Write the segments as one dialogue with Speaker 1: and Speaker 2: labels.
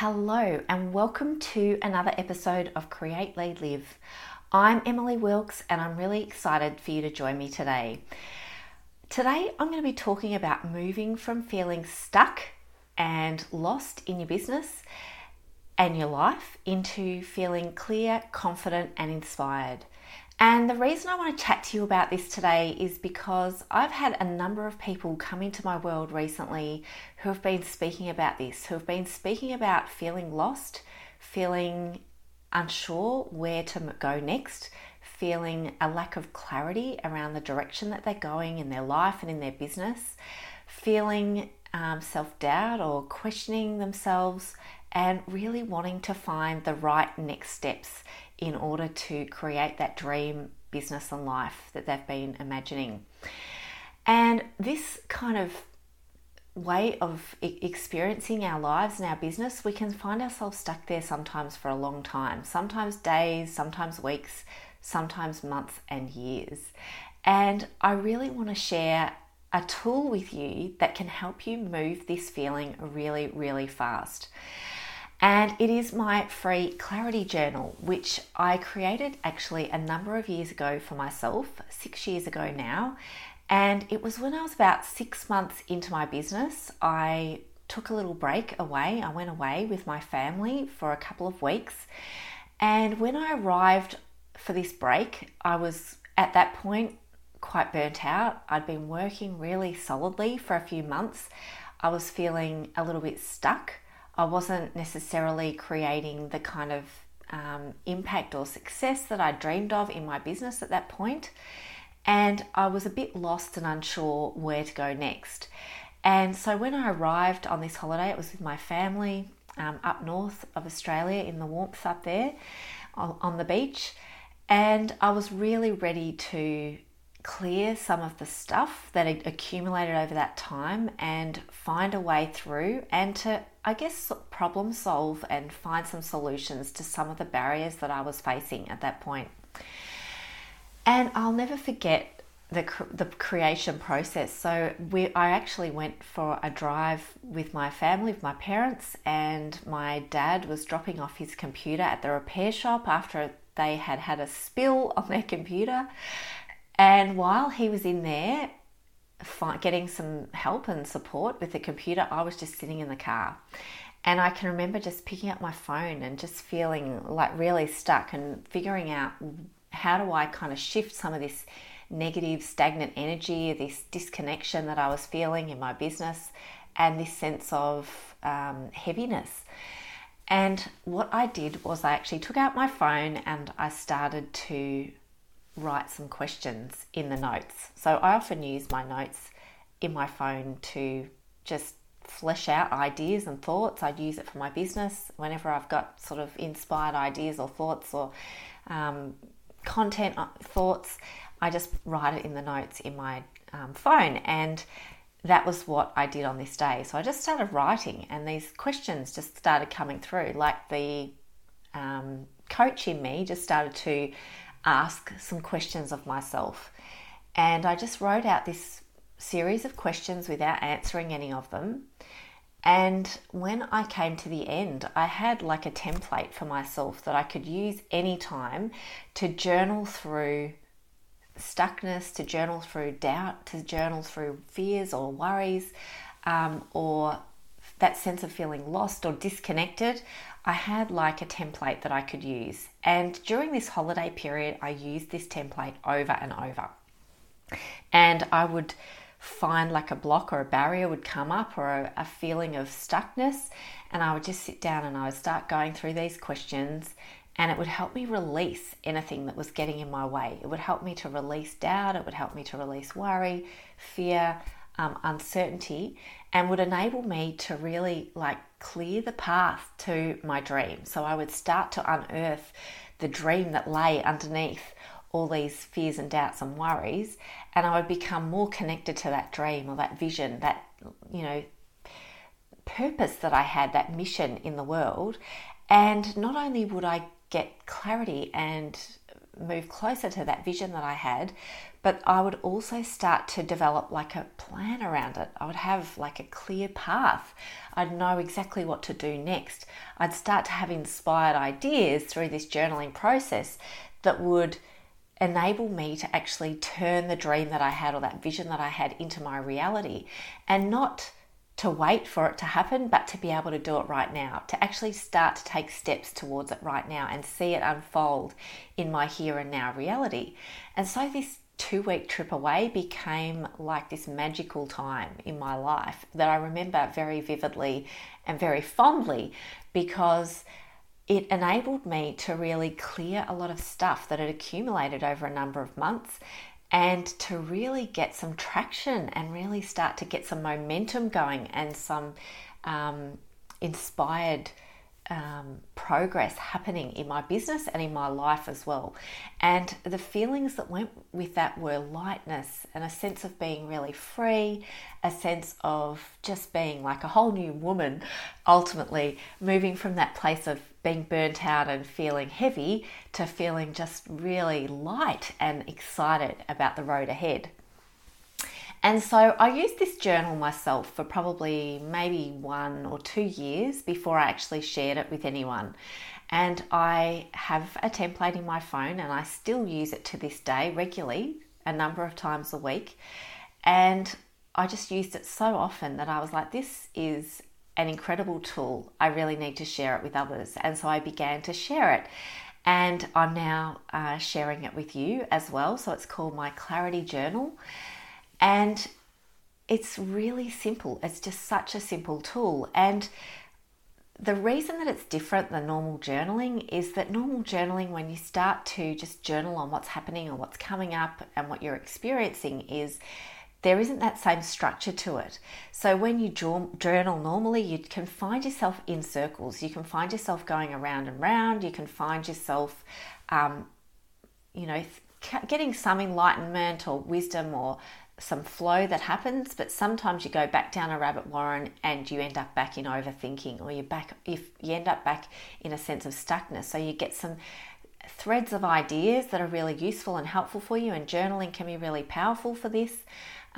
Speaker 1: Hello, and welcome to another episode of Create, Lead, Live. I'm Emily Wilkes, and I'm really excited for you to join me today. Today, I'm going to be talking about moving from feeling stuck and lost in your business and your life into feeling clear, confident, and inspired. And the reason I want to chat to you about this today is because I've had a number of people come into my world recently who have been speaking about this, who have been speaking about feeling lost, feeling unsure where to go next, feeling a lack of clarity around the direction that they're going in their life and in their business, feeling um, self doubt or questioning themselves, and really wanting to find the right next steps in order to create that dream business and life that they've been imagining. And this kind of way of experiencing our lives and our business, we can find ourselves stuck there sometimes for a long time, sometimes days, sometimes weeks, sometimes months and years. And I really want to share a tool with you that can help you move this feeling really, really fast. And it is my free clarity journal, which I created actually a number of years ago for myself, six years ago now. And it was when I was about six months into my business. I took a little break away. I went away with my family for a couple of weeks. And when I arrived for this break, I was at that point quite burnt out. I'd been working really solidly for a few months. I was feeling a little bit stuck. I wasn't necessarily creating the kind of um, impact or success that I dreamed of in my business at that point. And I was a bit lost and unsure where to go next. And so when I arrived on this holiday, it was with my family um, up north of Australia in the warmth up there on, on the beach. And I was really ready to clear some of the stuff that had accumulated over that time and find a way through and to, I guess, problem solve and find some solutions to some of the barriers that I was facing at that point. And I'll never forget the, the creation process. So we, I actually went for a drive with my family, with my parents, and my dad was dropping off his computer at the repair shop after they had had a spill on their computer. And while he was in there getting some help and support with the computer, I was just sitting in the car. And I can remember just picking up my phone and just feeling like really stuck and figuring out how do I kind of shift some of this negative, stagnant energy, this disconnection that I was feeling in my business, and this sense of um, heaviness. And what I did was I actually took out my phone and I started to write some questions in the notes. So I often use my notes in my phone to just flesh out ideas and thoughts. I'd use it for my business whenever I've got sort of inspired ideas or thoughts or um, content uh, thoughts. I just write it in the notes in my um, phone. And that was what I did on this day. So I just started writing, and these questions just started coming through. Like the um, coach in me just started to ask some questions of myself. And I just wrote out this series of questions without answering any of them. And when I came to the end, I had like a template for myself that I could use anytime to journal through stuckness, to journal through doubt, to journal through fears or worries, um, or that sense of feeling lost or disconnected, I had like a template that I could use. And during this holiday period, I used this template over and over. And I would find like a block or a barrier would come up or a, a feeling of stuckness. And I would just sit down and I would start going through these questions and it would help me release anything that was getting in my way. It would help me to release doubt, it would help me to release worry, fear, um, uncertainty, and would enable me to really like clear the path to my dream. So I would start to unearth the dream that lay underneath all these fears and doubts and worries, and I would become more connected to that dream or that vision, that, you know, purpose that I had, that mission in the world. And not only would I get clarity and move closer to that vision that I had, but I would also start to develop like a plan around it. I would have like a clear path. I'd know exactly what to do next. I'd start to have inspired ideas through this journaling process that would enable me to actually turn the dream that I had or that vision that I had into my reality and not to wait for it to happen, but to be able to do it right now, to actually start to take steps towards it right now and see it unfold in my here and now reality. And so this two week trip away became like this magical time in my life that I remember very vividly and very fondly because it enabled me to really clear a lot of stuff that had accumulated over a number of months and to really get some traction and really start to get some momentum going and some um, inspired um, progress happening in my business and in my life as well. And the feelings that went with that were lightness and a sense of being really free, a sense of just being like a whole new woman, ultimately moving from that place of being burnt out and feeling heavy to feeling just really light and excited about the road ahead. And so I used this journal myself for probably maybe one or two years before I actually shared it with anyone. And I have a template in my phone and I still use it to this day regularly, a number of times a week. And I just used it so often that I was like, this is an incredible tool. I really need to share it with others. And so I began to share it. And I'm now uh, sharing it with you as well. So it's called my Clarity Journal. And it's really simple. It's just such a simple tool. And the reason that it's different than normal journaling is that normal journaling, when you start to just journal on what's happening or what's coming up and what you're experiencing, is there isn't that same structure to it. So when you journal normally, you can find yourself in circles. You can find yourself going around and round. You can find yourself, um, you know, getting some enlightenment or wisdom or some flow that happens, but sometimes you go back down a rabbit warren and you end up back in overthinking, or you back if you end up back in a sense of stuckness. So you get some threads of ideas that are really useful and helpful for you, and journaling can be really powerful for this.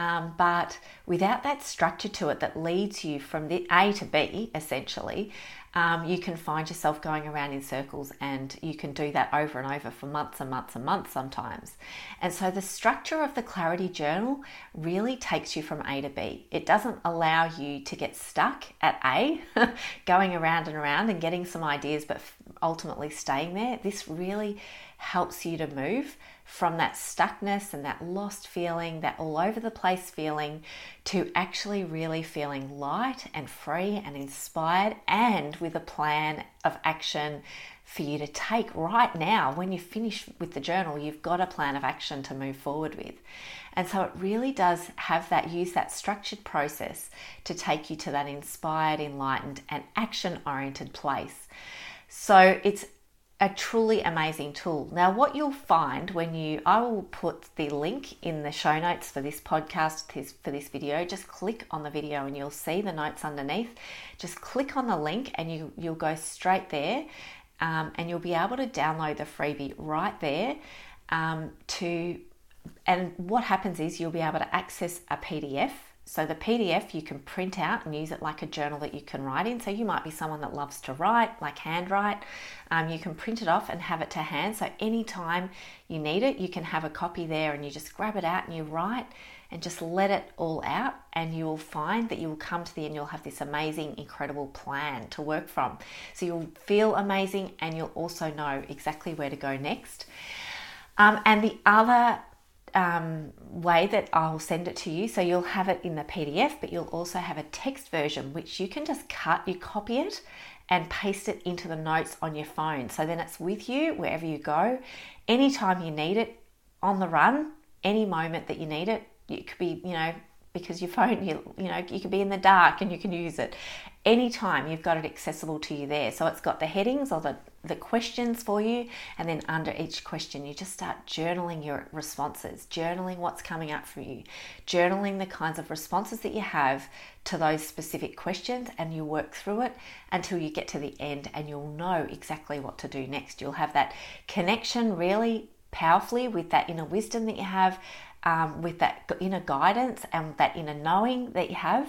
Speaker 1: Um, but without that structure to it that leads you from the A to B, essentially, um, you can find yourself going around in circles and you can do that over and over for months and months and months sometimes. And so the structure of the clarity journal really takes you from A to B. It doesn't allow you to get stuck at A, going around and around and getting some ideas, but ultimately staying there. This really helps you to move from that stuckness and that lost feeling, that all over the place feeling, to actually really feeling light and free and inspired and with a plan of action for you to take right now. When you finish with the journal, you've got a plan of action to move forward with. And so it really does have that use that structured process to take you to that inspired, enlightened, and action oriented place. So it's a truly amazing tool. Now, what you'll find when you, I will put the link in the show notes for this podcast, this, for this video. Just click on the video and you'll see the notes underneath. Just click on the link and you, you'll go straight there um, and you'll be able to download the freebie right there um, to, and what happens is you'll be able to access a PDF so the PDF you can print out and use it like a journal that you can write in. So you might be someone that loves to write, like handwrite. Um, you can print it off and have it to hand. So anytime you need it, you can have a copy there and you just grab it out and you write and just let it all out and you will find that you will come to the end you'll have this amazing incredible plan to work from so you'll feel amazing and you'll also know exactly where to go next um, and the other um, way that I'll send it to you. So you'll have it in the PDF, but you'll also have a text version which you can just cut, you copy it and paste it into the notes on your phone. So then it's with you wherever you go, anytime you need it, on the run, any moment that you need it. It could be, you know, because your phone, you, you know, you could be in the dark and you can use it. Anytime you've got it accessible to you there. So it's got the headings or the, the questions for you, and then under each question, you just start journaling your responses, journaling what's coming up for you, journaling the kinds of responses that you have to those specific questions, and you work through it until you get to the end and you'll know exactly what to do next. You'll have that connection really powerfully with that inner wisdom that you have, um, with that inner guidance and that inner knowing that you have,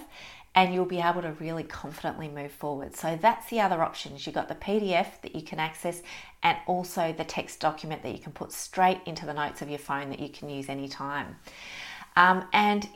Speaker 1: and you'll be able to really confidently move forward. So that's the other options. You've got the PDF that you can access, and also the text document that you can put straight into the notes of your phone that you can use anytime. Um, and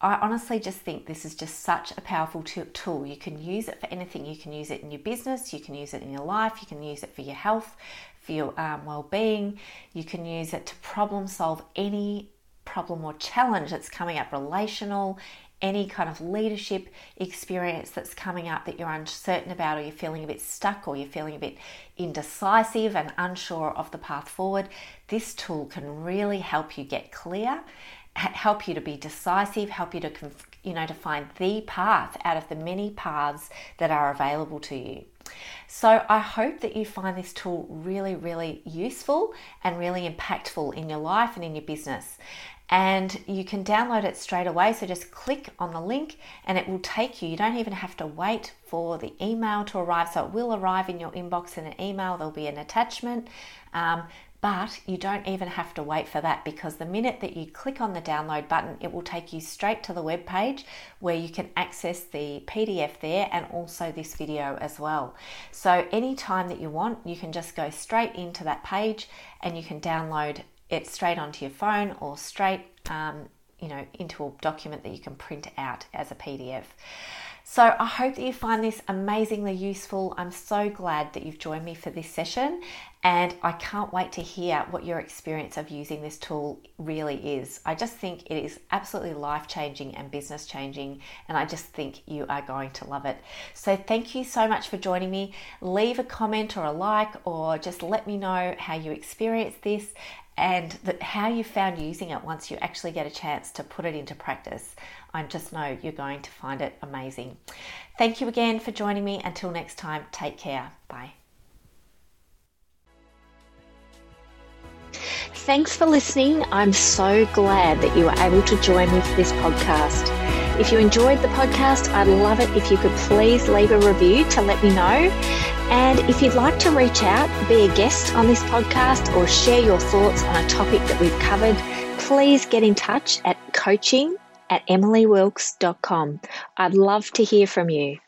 Speaker 1: I honestly just think this is just such a powerful tool. You can use it for anything. You can use it in your business, you can use it in your life, you can use it for your health, for your um, well-being. You can use it to problem solve any problem or challenge that's coming up, relational, any kind of leadership experience that's coming up that you're uncertain about, or you're feeling a bit stuck, or you're feeling a bit indecisive and unsure of the path forward, this tool can really help you get clear, help you to be decisive, help you to you know to find the path out of the many paths that are available to you. So I hope that you find this tool really, really useful and really impactful in your life and in your business. And you can download it straight away. So just click on the link and it will take you. You don't even have to wait for the email to arrive. So it will arrive in your inbox in an email. There'll be an attachment. Um, but you don't even have to wait for that because the minute that you click on the download button, it will take you straight to the web page where you can access the PDF there and also this video as well. So, anytime that you want, you can just go straight into that page and you can download it straight onto your phone or straight um, you know into a document that you can print out as a PDF. So I hope that you find this amazingly useful. I'm so glad that you've joined me for this session, and I can't wait to hear what your experience of using this tool really is. I just think it is absolutely life changing and business changing, and I just think you are going to love it. So, thank you so much for joining me. Leave a comment or a like, or just let me know how you experience this and how you found using it once you actually get a chance to put it into practice. I just know you're going to find it amazing. Thank you again for joining me. Until next time, take care. Bye. Thanks for listening. I'm so glad that you were able to join me for this podcast. If you enjoyed the podcast, I'd love it if you could please leave a review to let me know. And if you'd like to reach out, be a guest on this podcast, or share your thoughts on a topic that we've covered, please get in touch at coaching at emilywilkes.com. I'd love to hear from you.